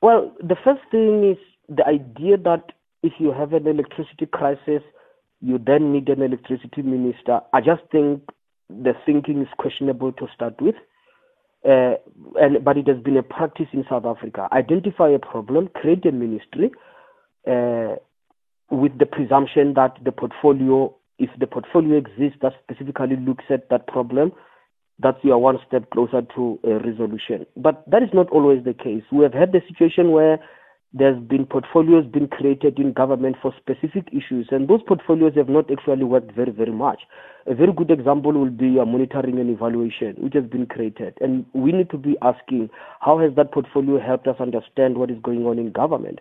Well, the first thing is the idea that if you have an electricity crisis, you then need an electricity minister. I just think the thinking is questionable to start with. Uh, and but it has been a practice in South Africa. Identify a problem, create a ministry uh, with the presumption that the portfolio, if the portfolio exists that specifically looks at that problem, that you are one step closer to a resolution. But that is not always the case. We have had the situation where there's been portfolios being created in government for specific issues, and those portfolios have not actually worked very, very much. A very good example will be a monitoring and evaluation, which has been created. And we need to be asking, how has that portfolio helped us understand what is going on in government?